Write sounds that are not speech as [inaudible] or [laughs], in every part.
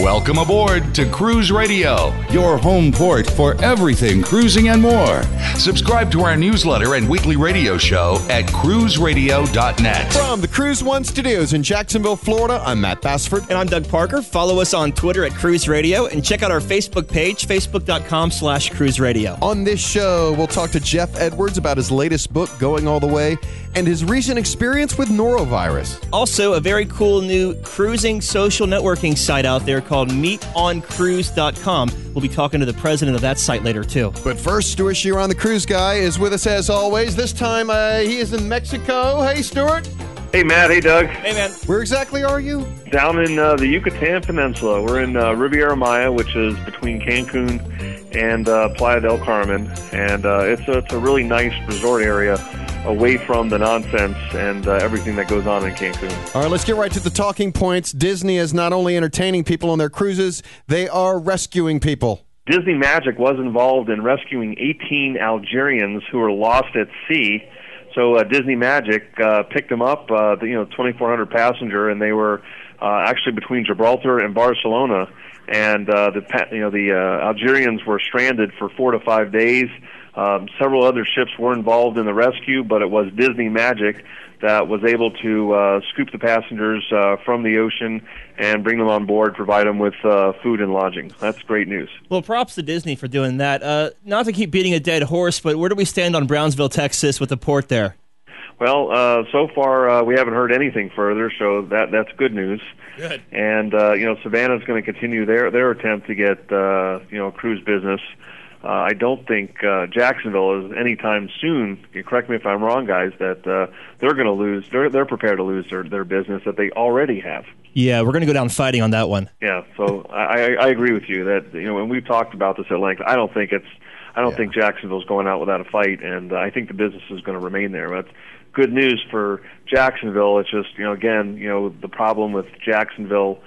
Welcome aboard to Cruise Radio, your home port for everything cruising and more. Subscribe to our newsletter and weekly radio show at cruiseradio.net. From the Cruise One studios in Jacksonville, Florida, I'm Matt Bassford. And I'm Doug Parker. Follow us on Twitter at Cruise Radio and check out our Facebook page, facebook.com slash cruise radio. On this show, we'll talk to Geoff Edwards about his latest book, Going All the Way, and his recent experience with norovirus. Also, a very cool new cruising social networking site out there called meetoncruise.com. We'll be talking to the president of that site later, too. But first, Stewart Chiron, the cruise guy, is with us as always. This time, uh, he is in Mexico. Hey, Stewart. Hey, Matt. Hey, Doug. Hey, man. Where exactly are you? Down in uh, the Yucatan Peninsula. We're in uh, Riviera Maya, which is between Cancun and uh, Playa del Carmen. And uh, it's, a, it's a really nice resort area away from the nonsense and uh, everything that goes on in Cancun. All right, let's get right to the talking points. Disney is not only entertaining people on their cruises, they are rescuing people. Disney Magic was involved in rescuing 18 Algerians who were lost at sea. So uh, Disney Magic uh, picked them up, uh, the, you know, 2,400 passenger, and they were uh, actually between Gibraltar and Barcelona. And uh, the you know the uh, Algerians were stranded for four to five days. Um, several other ships were involved in the rescue, but it was Disney Magic that was able to uh, scoop the passengers uh, from the ocean and bring them on board, provide them with uh, food and lodging. That's great news. Well, props to Disney for doing that. Uh, not to keep beating a dead horse, but where do we stand on Brownsville, Texas, with the port there? Well, uh, so far uh, we haven't heard anything further, so that that's good news. Good. And uh, you know, Savannah's going to continue their their attempt to get uh, you know cruise business. Uh, I don't think uh, Jacksonville is anytime soon. Correct me if I'm wrong, guys. That uh, they're going to lose. They're they're prepared to lose their their business that they already have. Yeah, we're going to go down fighting on that one. Yeah. So I I agree with you that you know when we've talked about this at length, I don't think it's I don't Yeah. think Jacksonville's going out without a fight, and uh, I think the business is going to remain there. But good news for Jacksonville. It's just you know again you know the problem with Jacksonville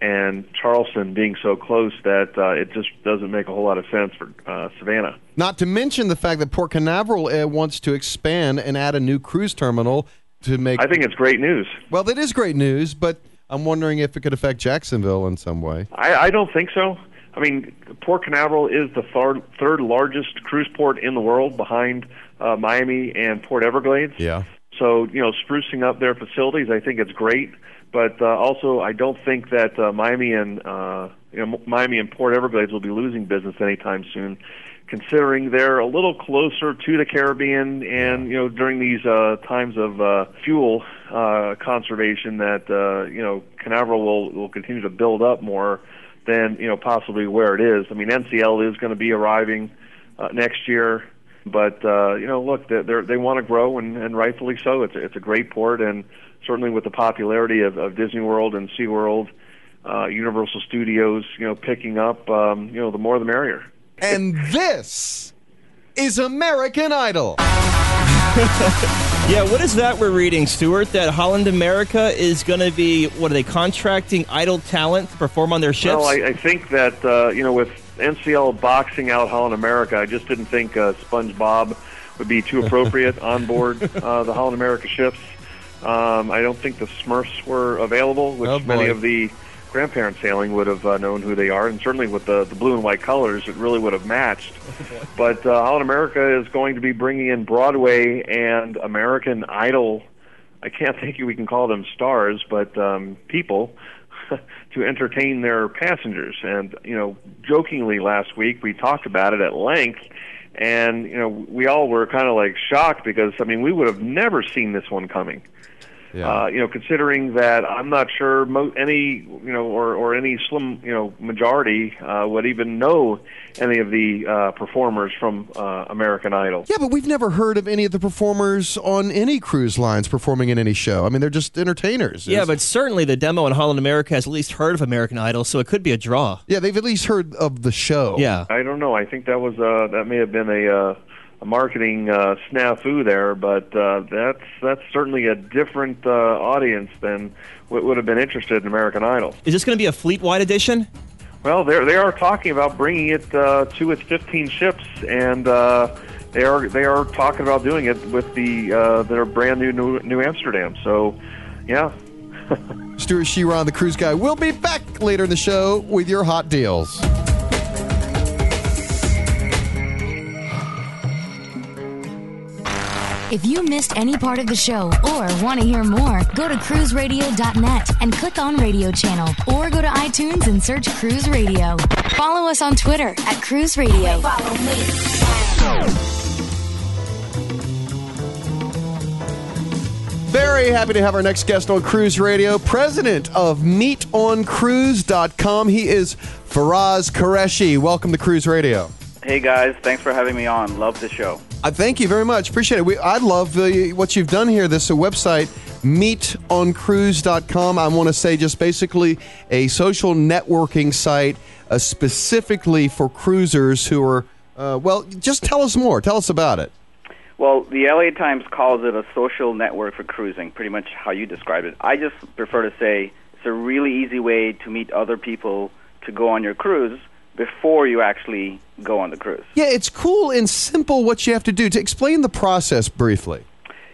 and Charleston being so close that uh, it just doesn't make a whole lot of sense for uh, Savannah. Not to mention the fact that Port Canaveral uh, wants to expand and add a new cruise terminal to make. I think it's great news. well, that is great news, but I'm wondering if it could affect Jacksonville in some way. I, I don't think so. I mean, Port Canaveral is the third, third largest cruise port in the world behind uh, Miami and Port Everglades. Yeah. So, you know, sprucing up their facilities, I think it's great. But uh, also, I don't think that uh, Miami and uh, you know, Miami and Port Everglades will be losing business anytime soon, considering they're a little closer to the Caribbean, and you know, during these uh, times of uh, fuel uh, conservation, that uh, you know, Canaveral will will continue to build up more than you know possibly where it is. I mean, NCL is going to be arriving uh, next year. But uh, you know, look, they they're, want to grow, and, and rightfully so. It's a, it's a great port, and certainly with the popularity of, of Disney World and SeaWorld, uh, Universal Studios, you know, picking up, um, you know, the more the merrier. And this is American Idol. [laughs] Yeah, what is that we're reading, Stewart? That Holland America is going to be, what are they, contracting Idol talent to perform on their ships? Well, I, I think that uh, you know, with NCL boxing out Holland America, I just didn't think uh, SpongeBob would be too appropriate on board [laughs] uh, the Holland America ships. Um, I don't think the Smurfs were available, which Oh, many of the grandparents sailing would have uh, known who they are, and certainly with the, the blue and white colors, it really would have matched. [laughs] but uh, Holland America is going to be bringing in Broadway and American Idol. I can't think we can call them stars, but um, people [laughs] to entertain their passengers. And you know, jokingly last week we talked about it at length, and you know, we all were kind of like shocked because I mean, we would have never seen this one coming. Uh, you know, considering that I'm not sure mo- any, you know, or, or any slim, you know, majority uh, would even know any of the uh, performers from uh, American Idol. Yeah, but we've never heard of any of the performers on any cruise lines performing in any show. I mean, they're just entertainers. yeah, It's- but certainly the demo in Holland America has at least heard of American Idol, so it could be a draw. yeah, they've at least heard of the show. Yeah. I don't know. I think that was uh, that may have been a uh, a marketing uh, snafu there, but uh, that's that's certainly a different uh, audience than what would have been interested in American Idol. Is this going to be a fleet wide edition? Well, they they are talking about bringing it uh, to its 15 ships, and uh, they are they are talking about doing it with the uh, their brand new New, New Amsterdam. So, yeah. [laughs] Stewart Chiron, the cruise guy, will be back later in the show with your hot deals. If you missed any part of the show or want to hear more, go to cruiseradio.net and click on radio channel or go to iTunes and search Cruise Radio. Follow us on Twitter at Cruise Radio. Follow me. Very happy to have our next guest on Cruise Radio, president of MeetOnCruise.com. He is Faraz Qureshi. Welcome to Cruise Radio. Hey guys, thanks for having me on. Love the show. Uh, thank you very much. Appreciate it. We, I love uh, what you've done here. This uh, website, meetoncruise.com. I want to say just basically a social networking site uh, specifically for cruisers who are, uh, well, just tell us more. Tell us about it. Well, the LA Times calls it a social network for cruising, pretty much how you described it. I just prefer to say it's a really easy way to meet other people to go on your cruise before you actually go on the cruise. Yeah, it's cool and simple what you have to do. To explain the process briefly.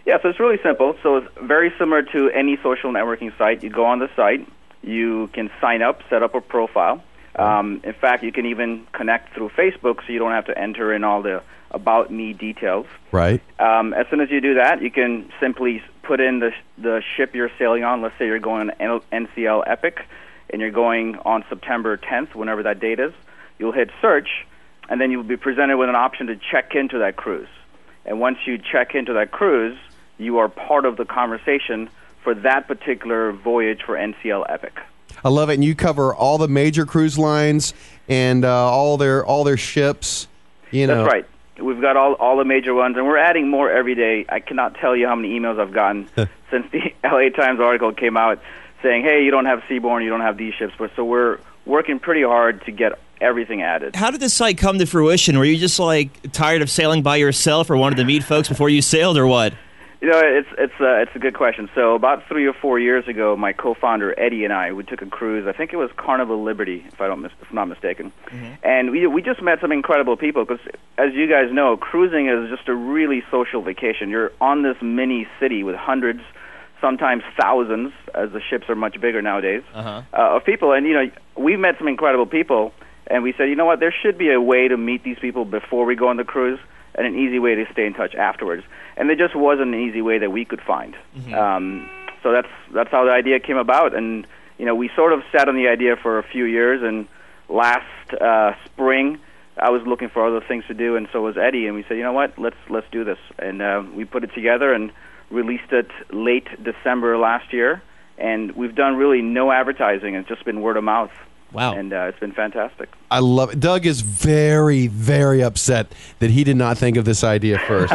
Yeah, so it's really simple. So it's very similar to any social networking site. You go on the site, you can sign up, set up a profile. Um, in fact, you can even connect through Facebook so you don't have to enter in all the about me details. Right. Um, as soon as you do that, you can simply put in the, the ship you're sailing on. Let's say you're going on NCL Epic and you're going on September 10th, whenever that date is. You'll hit search, and then you'll be presented with an option to check into that cruise. And once you check into that cruise, you are part of the conversation for that particular voyage for NCL Epic. I love it, and you cover all the major cruise lines and uh, all their all their ships. You know, That's right. We've got all all the major ones, and we're adding more every day. I cannot tell you how many emails I've gotten [laughs] since the [laughs] LA Times article came out saying, "Hey, you don't have Seabourn, you don't have these ships." But so we're working pretty hard to get everything added. How did this site come to fruition? Were you just like tired of sailing by yourself, or wanted to meet folks before you sailed, or what? You know, it's it's uh, it's a good question. So about three or four years ago, my co-founder Eddie and I we took a cruise. I think it was Carnival Liberty, if I don't mis- if I'm not mistaken. Mm-hmm. And we we just met some incredible people because, as you guys know, cruising is just a really social vacation. You're on this mini city with hundreds, sometimes thousands, as the ships are much bigger nowadays, Uh-huh. uh, of people. And you know, we met some incredible people, and we said, you know what, there should be a way to meet these people before we go on the cruise, and an easy way to stay in touch afterwards. And there just wasn't an easy way that we could find. Um, so that's that's how the idea came about. And you know, we sort of sat on the idea for a few years. And last uh, spring, I was looking for other things to do, and so was Eddie. And we said, you know what, let's let's do this. And uh, we put it together and released it late December last year. And we've done really no advertising. It's just been word of mouth. Wow. And uh, it's been fantastic. I love it. Doug is very, very upset that he did not think of this idea first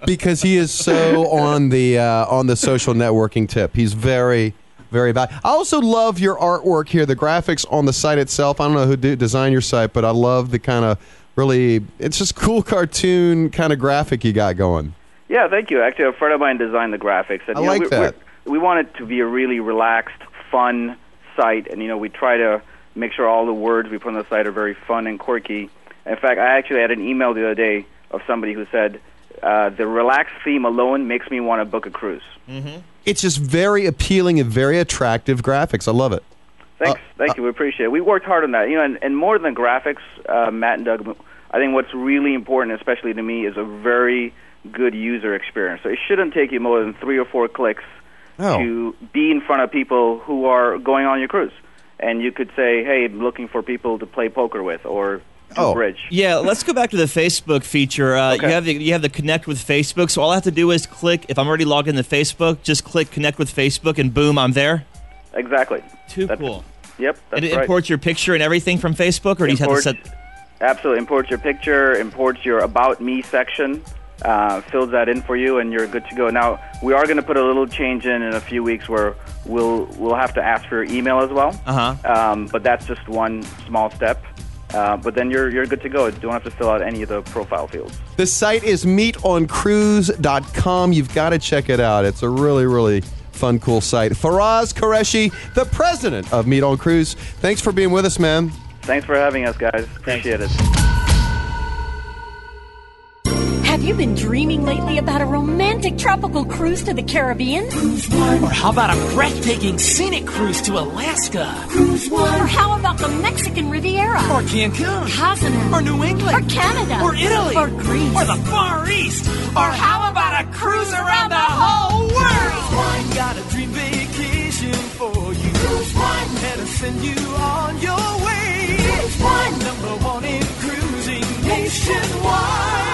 [laughs] because he is so on the uh, on the social networking tip. He's very, very bad. I also love your artwork here, the graphics on the site itself. I don't know who do, designed your site, but I love the kind of really. It's just cool cartoon kind of graphic you got going. Yeah, thank you. Actually, a friend of mine designed the graphics. And, I you know, like we, that. We, we want it to be a really relaxed, fun site, and you know, we try to make sure all the words we put on the site are very fun and quirky. In fact, I actually had an email the other day of somebody who said, uh, "The relaxed theme alone makes me want to book a cruise." It's just very appealing and very attractive graphics. I love it. Thanks, Uh, thank you. We appreciate it. We worked hard on that. You know, and, and more than graphics, uh, Matt and Doug, I think what's really important, especially to me, is a very good user experience. So it shouldn't take you more than three or four clicks Oh. to be in front of people who are going on your cruise. And you could say, "Hey, I'm looking for people to play poker with or do Oh. bridge." Yeah, let's go back to the Facebook feature. Uh, Okay. You have the you have the connect with Facebook. So all I have to do is click. If I'm already logged into Facebook, just click connect with Facebook, and boom, I'm there. Exactly. Too That's- cool. Yep, that's And it right. imports your picture and everything from Facebook, or do you have to set? Absolutely. Imports your picture, imports your About Me section, uh, fills that in for you, and you're good to go. Now, we are going to put a little change in in a few weeks where we'll, we'll have to ask for your email as well. Uh huh. Um, but that's just one small step. Uh, but then you're, you're good to go. You don't have to fill out any of the profile fields. The site is meetoncruise.com. You've got to check it out. It's a really, really fun, cool site. Faraz Qureshi, the president of Meet on Cruise. Thanks for being with us, man. Thanks for having us, guys. Appreciate it. Have you been dreaming lately about a romantic tropical cruise to the Caribbean? Or how about a breathtaking scenic cruise to Alaska? Or how about the Mexican Riviera? Or Cancun? Cozumel? Or New England? Or Canada? Or Italy? Or Greece? Or the Far East? Or how about a cruise around the whole world? Cruise One. Got a dream vacation for you. Cruise One. That'll send you on your way. Cruise One. Number one in cruising nationwide.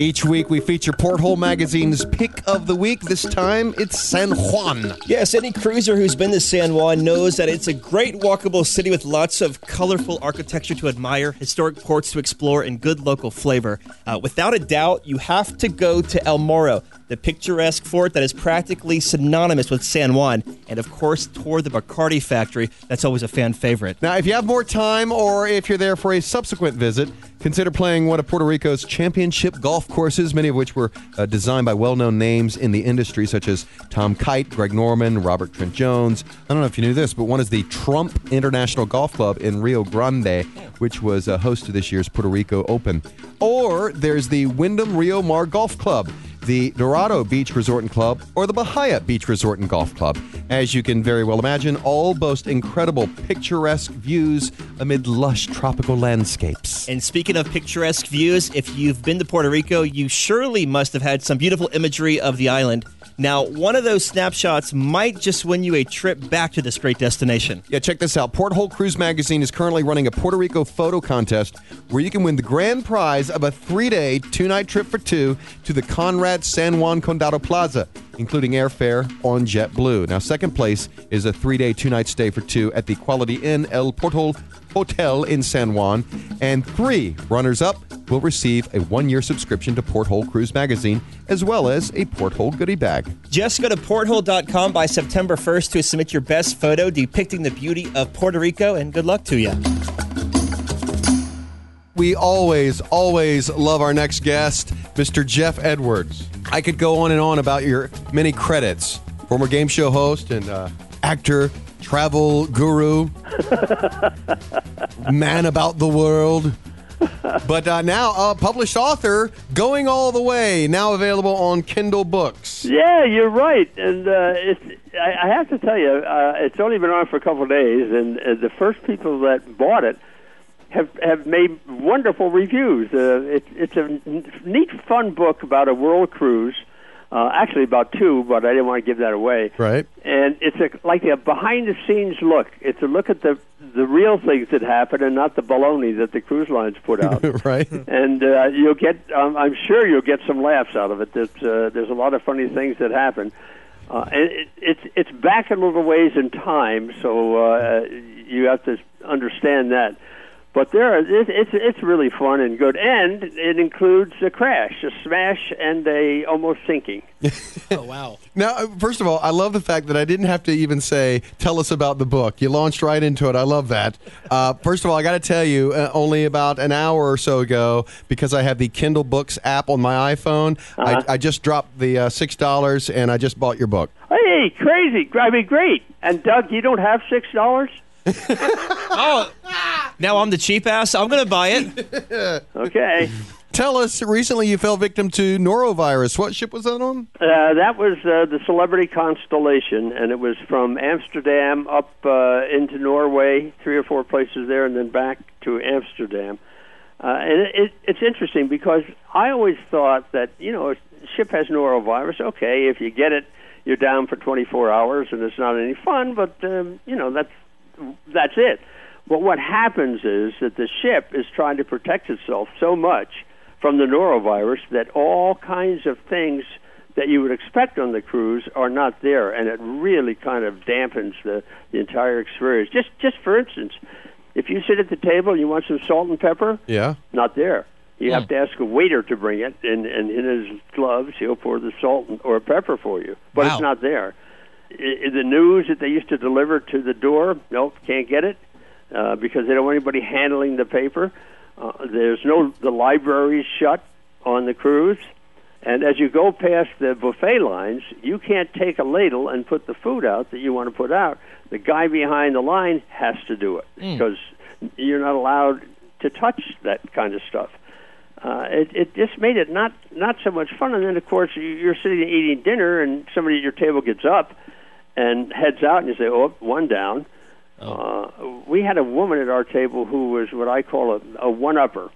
Each week we feature Porthole Magazine's pick of the week. This time it's San Juan. Yes, any cruiser who's been to San Juan knows that it's a great walkable city with lots of colorful architecture to admire, historic ports to explore, and good local flavor. Uh, without a doubt, you have to go to El Morro, the picturesque fort that is practically synonymous with San Juan, and of course, tour the Bacardi factory. That's always a fan favorite. Now, if you have more time or if you're there for a subsequent visit, consider playing one of Puerto Rico's championship golf courses, many of which were uh, designed by well known names in the industry, such as Tom Kite, Greg Norman, Robert Trent Jones. I don't know if you knew this, but one is the Trump International Golf Club in Rio Grande, which was a host to this year's Puerto Rico Open. Or there's the Wyndham Rio Mar Golf Club the Dorado Beach Resort and Club, or the Bahia Beach Resort and Golf Club. As you can very well imagine, all boast incredible picturesque views amid lush tropical landscapes. And speaking of picturesque views, if you've been to Puerto Rico, you surely must have had some beautiful imagery of the island. Now, one of those snapshots might just win you a trip back to this great destination. Yeah, check this out. Porthole Cruise Magazine is currently running a Puerto Rico photo contest where you can win the grand prize of a three day, two night trip for two to the Conrad San Juan Condado Plaza, including airfare on JetBlue. Now, second place is a three day, two night stay for two at the Quality Inn El Porthole Hotel in San Juan. And three runners up will receive a one year subscription to Porthole Cruise Magazine, as well as a Porthole goodie bag. Just go to porthole.com by September 1st to submit your best photo depicting the beauty of Puerto Rico, and good luck to you. We always, always love our next guest, Mr. Geoff Edwards. I could go on and on about your many credits former game show host and uh, actor, travel guru, [laughs] man about the world. But uh, now, a published author, going all the way, now available on Kindle Books. Yeah, you're right, and uh, it's. I, I have to tell you, uh, it's only been on for a couple of days, and uh, the first people that bought it have have made wonderful reviews. Uh, it, it's a neat, fun book about a world cruise. Uh, actually, about two, but I didn't want to give that away. Right. And it's a, like a behind-the-scenes look. It's a look at the the real things that happen, and not the baloney that the cruise lines put out. [laughs] right. and uh, you'll get um, I'm sure you'll get some laughs out of it. There's uh, there's a lot of funny things that happen. Uh, and it, it's it's back a little ways in time, so uh, you have to understand that. But there, are, it, it's it's really fun and good, and it includes a crash, a smash, and a almost sinking. [laughs] Oh, wow. Now, uh, first of all, I love the fact that I didn't have to even say, tell us about the book. You launched right into it. I love that. Uh, first of all, I got to tell you, uh, only about an hour or so ago, because I have the Kindle Books app on my iPhone, Uh-huh. I, I just dropped the uh, $6 and I just bought your book. Hey, crazy! I mean, great. And Doug, you don't have six dollars? [laughs] Oh, now I'm the cheap ass. I'm going to buy it. [laughs] Okay. Tell us, recently you fell victim to norovirus. What ship was that on? Uh, that was uh, the Celebrity Constellation, and it was from Amsterdam up uh, into Norway, three or four places there, and then back to Amsterdam. Uh, and it, it, it's interesting because I always thought that you know a ship has norovirus. Okay, if you get it, you're down for 24 hours, and it's not any fun. But um, you know that's that's it. But what happens is that the ship is trying to protect itself so much from the norovirus that all kinds of things that you would expect on the cruise are not there, and it really kind of dampens the, the entire experience. Just just for instance, if you sit at the table and you want some salt and pepper, Yeah. not there. You have hmm. to ask a waiter to bring it, and, and in his gloves, he'll pour the salt and- or pepper for you. But Wow. it's not there. I, I- the news that they used to deliver to the door, nope, can't get it uh, because they don't want anybody handling the paper. Uh, there's no the library's shut on the cruise, and as you go past the buffet lines, you can't take a ladle and put the food out that you want to put out. The guy behind the line has to do it because you're not allowed to touch that kind of stuff. Uh, it, it just made it not not so much fun. And then, of course, you- you're sitting eating dinner, and somebody at your table gets up and heads out, and you say, "Oh, one down." Uh, we had a woman at our table who was what I call a, a one-upper,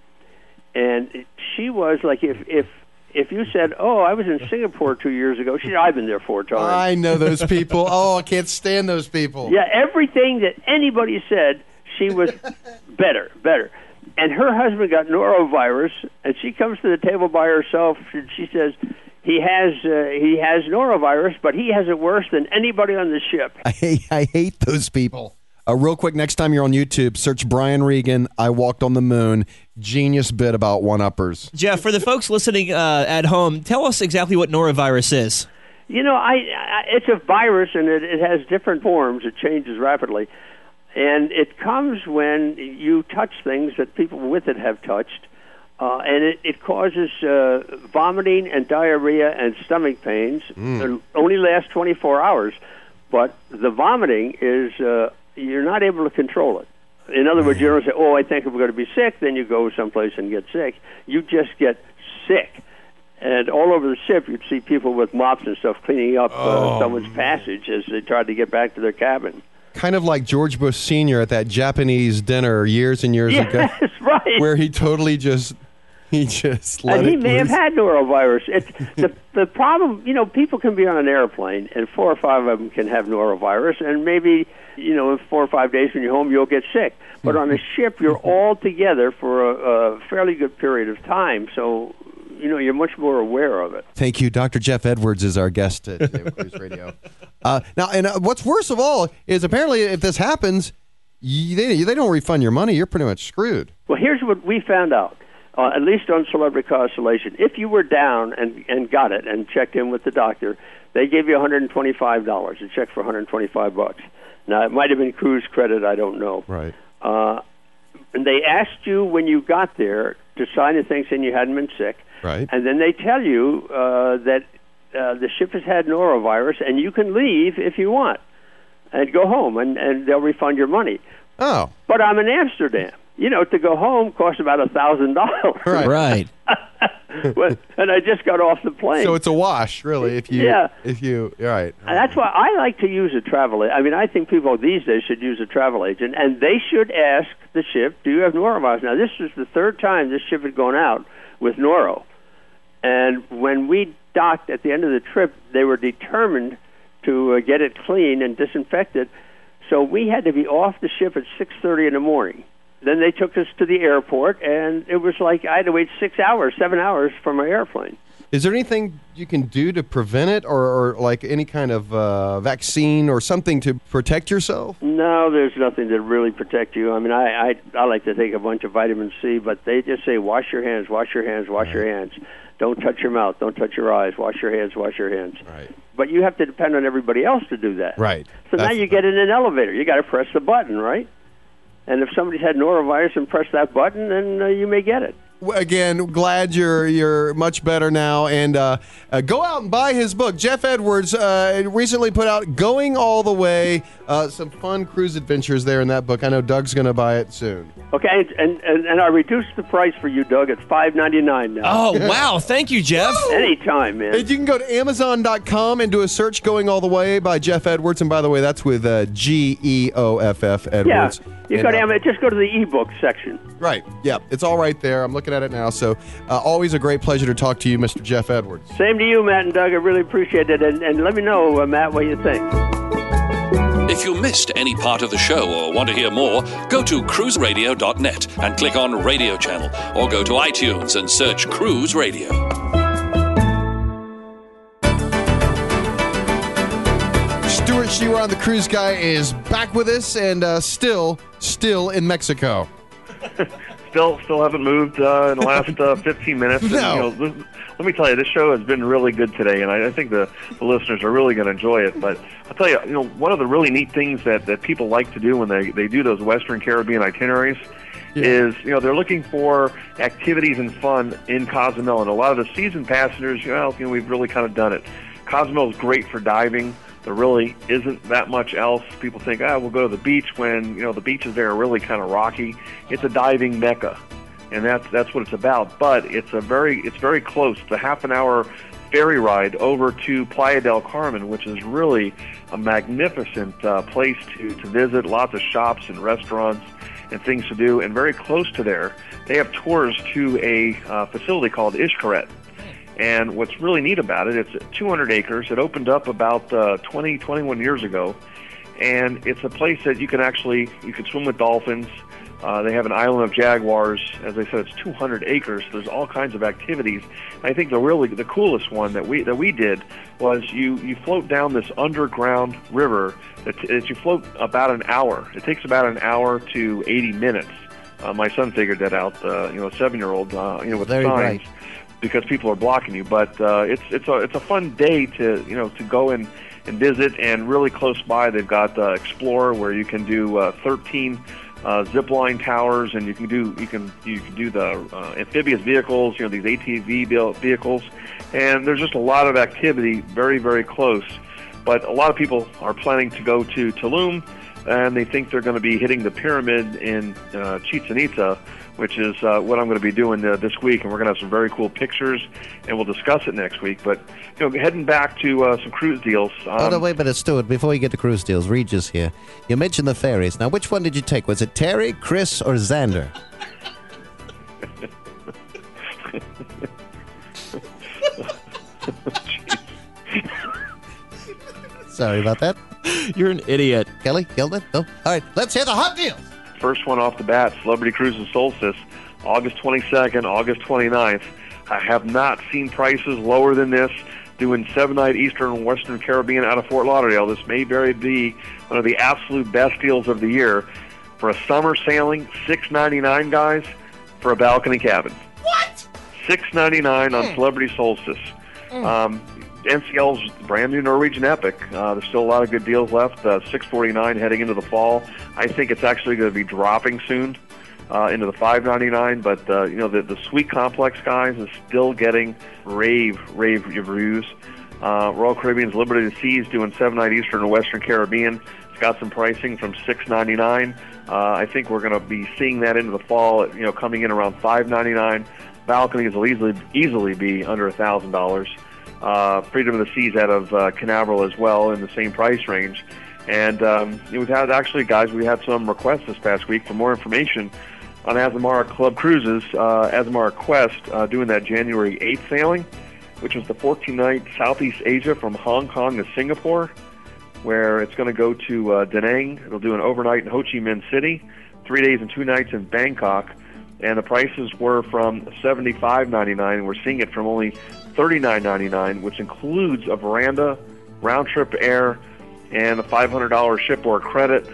and she was like if if if you said, "Oh, I was in Singapore two years ago," she said, "I've been there four times." I know those people. Oh, I can't stand those people. Yeah, everything that anybody said, she was [laughs] better, better. And her husband got norovirus, and she comes to the table by herself. And she says, "He has uh, he has norovirus, but he has it worse than anybody on the ship." I hate, I hate those people. Uh, real quick, next time you're on YouTube, search Brian Regan. I walked on the moon. Genius bit about one uppers. Geoff, for the folks listening uh, at home, tell us exactly what norovirus is. You know, I, I it's a virus, and it, it has different forms. It changes rapidly, and it comes when you touch things that people with it have touched, uh, and it, it causes uh, vomiting and diarrhea and stomach pains. It only lasts 24 hours, but the vomiting is uh, you're not able to control it. In other words, you don't say, "Oh, I think I'm going to be sick." Then you go someplace and get sick. You just get sick. And all over the ship, you'd see people with mops and stuff cleaning up uh, someone's passage as they tried to get back to their cabin. Kind of like George Bush Sr. at that Japanese dinner years and years [laughs] ago, right. where he totally just [laughs] he just let and he may have had norovirus. It's [laughs] the the problem. You know, people can be on an airplane, and four or five of them can have norovirus, and maybe you know, in four or five days when you're home, you'll get sick. But on a ship, you're all together for a, a fairly good period of time, so you know you're much more aware of it. Thank you, Dr. Geoff Edwards is our guest at Cruise [laughs] Radio. Uh, now, and uh, what's worst of all is apparently if this happens, you, they, they don't refund your money. You're pretty much screwed. Well, here's what we found out. Uh, at least on Celebrity Constellation, if you were down and and got it and checked in with the doctor, they gave you 125 dollars, a check for 125 bucks. Now it might have been cruise credit, I don't know. Right. Uh, and they asked you when you got there to sign a thing saying you hadn't been sick, Right. and then they tell you uh, that uh, the ship has had norovirus and you can leave if you want and go home, and and they'll refund your money. Oh, But I'm in Amsterdam. You know, to go home costs about a thousand dollars. Right. Right. [laughs] And I just got off the plane. so it's a wash, really. If you, Yeah. if you, all right. and that's why I like to use a travel. I mean, I think people these days should use a travel agent, and they should ask the ship, "Do you have norovirus?" Now, this is the third time this ship had gone out with noro, and when we docked at the end of the trip, they were determined to uh, get it clean and disinfected. So we had to be off the ship at six thirty in the morning. Then they took us to the airport, and it was like I had to wait six hours, seven hours for my airplane. Is there anything you can do to prevent it, or, or like any kind of uh, vaccine or something to protect yourself? No, there's nothing to really protect you. I mean, I I, I like to take a bunch of vitamin C, but they just say wash your hands, wash your hands, wash your hands. Don't touch your mouth, don't touch your eyes, wash your hands, wash your hands. Right. But you have to depend on everybody else to do that. Right. So now you get in an elevator. You got to press the button, right? And if somebody's had norovirus and press that button, then uh, you may get it. Again, glad you're you're much better now, and uh, uh, go out and buy his book. Geoff Edwards uh, recently put out "Going All the Way," uh, some fun cruise adventures there in that book. I know Doug's going to buy it soon. Okay, and, and and I reduced the price for you, Doug. It's five ninety nine now. Oh, wow. Thank you, Geoff. Anytime, man. And you can go to Amazon.com and do a search "Going All the Way" by Geoff Edwards, and by the way, that's with uh, G E O F F yeah, Edwards. You And, go to uh, Am- just go to the ebook section. Right. Yeah, it's all right there. I'm looking at it now. So, uh, always a great pleasure to talk to you, Mr. Geoff Edwards. Same to you, Matt and Doug. I really appreciate it. And, and let me know, uh, Matt, what you think. If you missed any part of the show or want to hear more, go to cruiseradio.net and click on Radio Channel, or go to iTunes and search Cruise Radio. Stewart Chiron the Cruise Guy is back with us and uh, still, still in Mexico. [laughs] still still haven't moved uh, in the last uh, [laughs] 15 minutes. And, No. you know, this- let me tell you, this show has been really good today, and I, I think the, the listeners are really going to enjoy it. But I'll tell you, you know, one of the really neat things that, that people like to do when they, they do those Western Caribbean itineraries is, you know, they're looking for activities and fun in Cozumel. And a lot of the season passengers, you know, you know we've really kind of done it. Cozumel is great for diving. There really isn't that much else. People think, ah, we'll go to the beach when, you know, the beaches there are really kind of rocky. It's a diving mecca and that's that's what it's about. But it's a very it's very close. A half an hour ferry ride over to Playa del Carmen, which is really a magnificent uh, place to to visit. Lots of shops and restaurants and things to do, and very close to there, they have tours to a uh, facility called Xcaret. And what's really neat about it, it's 200 acres. It opened up about uh, 20, 21 years ago, and it's a place that you can actually you can swim with dolphins. Uh, they have an island of jaguars. As I said, it's 200 acres. There's all kinds of activities. I think the really the coolest one that we that we did was you you float down this underground river that, that you float about an hour. It takes about an hour to 80 minutes. Uh, my son figured that out. Uh, you know, a seven year old. Uh, you know, with Very signs bright. Because people are blocking you. But uh, it's it's a it's a fun day to you know to go and and visit. And really close by, they've got uh, Xplor where you can do uh, 13 uh, zip line towers, and you can do you can you can do the uh, amphibious vehicles. You know these ATV built vehicles, and there's just a lot of activity very very close. But a lot of people are planning to go to Tulum, and they think they're going to be hitting the pyramid in uh, Chichen Itza, which is uh, what I'm going to be doing uh, this week. And we're going to have some very cool pictures, and we'll discuss it next week. But you know, heading back to uh, some cruise deals. Um, oh, no, wait a minute, Stewart. Before you get to cruise deals, Regis here. You mentioned the ferries. Now, which one did you take? Was it Terry, Chris, or Xander? [laughs] Sorry about that. You're an idiot. Kelly, Gelman? No? All right, let's hear the hot deals. First one off the bat, Celebrity Cruises Solstice, August 22nd, August 29th. I have not seen prices lower than this. Doing seven night Eastern and Western Caribbean out of Fort Lauderdale. This may very be one of the absolute best deals of the year. For a summer sailing, six ninety nine, guys, for a balcony cabin. What? Six ninety nine on Celebrity Solstice. Um, NCL's brand new Norwegian Epic. Uh, there's still a lot of good deals left. Uh, Six forty nine heading into the fall. I think it's actually going to be dropping soon uh, into the five ninety nine. But uh, you know the the Suite Complex guys is still getting rave rave reviews. Uh, Royal Caribbean's Liberty of the Seas doing seven night Eastern and Western Caribbean. It's got some pricing from six ninety nine. Uh, I think we're going to be seeing that into the fall. You know, coming in around five ninety nine. Balconies will easily easily be under a thousand dollars. Uh, Freedom of the Seas out of uh, Canaveral as well in the same price range. And um, we've had actually, guys, we had some requests this past week for more information on Azamara Club Cruises, uh, Azamara Quest, uh, doing that January 8th sailing, which is the 14 night Southeast Asia from Hong Kong to Singapore, where it's going to go to uh, Da Nang. It'll do an overnight in Ho Chi Minh City, three days and two nights in Bangkok. And the prices were from $75.99, and we're seeing it from only $39.99, which includes a veranda, round trip air, and a $500 ship or credit.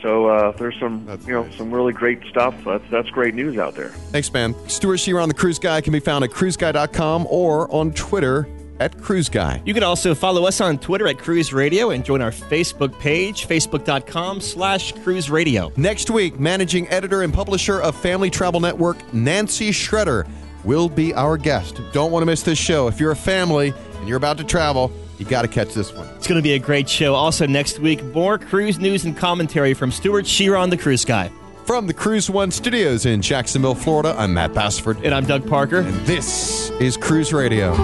So uh, there's some, you know, some really great stuff. That's that's great news out there. Thanks, man. Stewart Chiron the Cruise Guy can be found at cruiseguy.com or on Twitter at Cruise Guy. You can also follow us on Twitter at Cruise Radio and join our Facebook page, facebook.com slash cruise radio. Next week, managing editor and publisher of Family Travel Network, Nancy Schroeder, will be our guest. Don't want to miss this show. If you're a family and you're about to travel, you got to catch this one. It's going to be a great show. Also, next week, more cruise news and commentary from Stewart Chiron the Cruise Guy. From the Cruise One studios in Jacksonville, Florida, I'm Matt Bassford. And I'm Doug Parker. And this is Cruise Radio.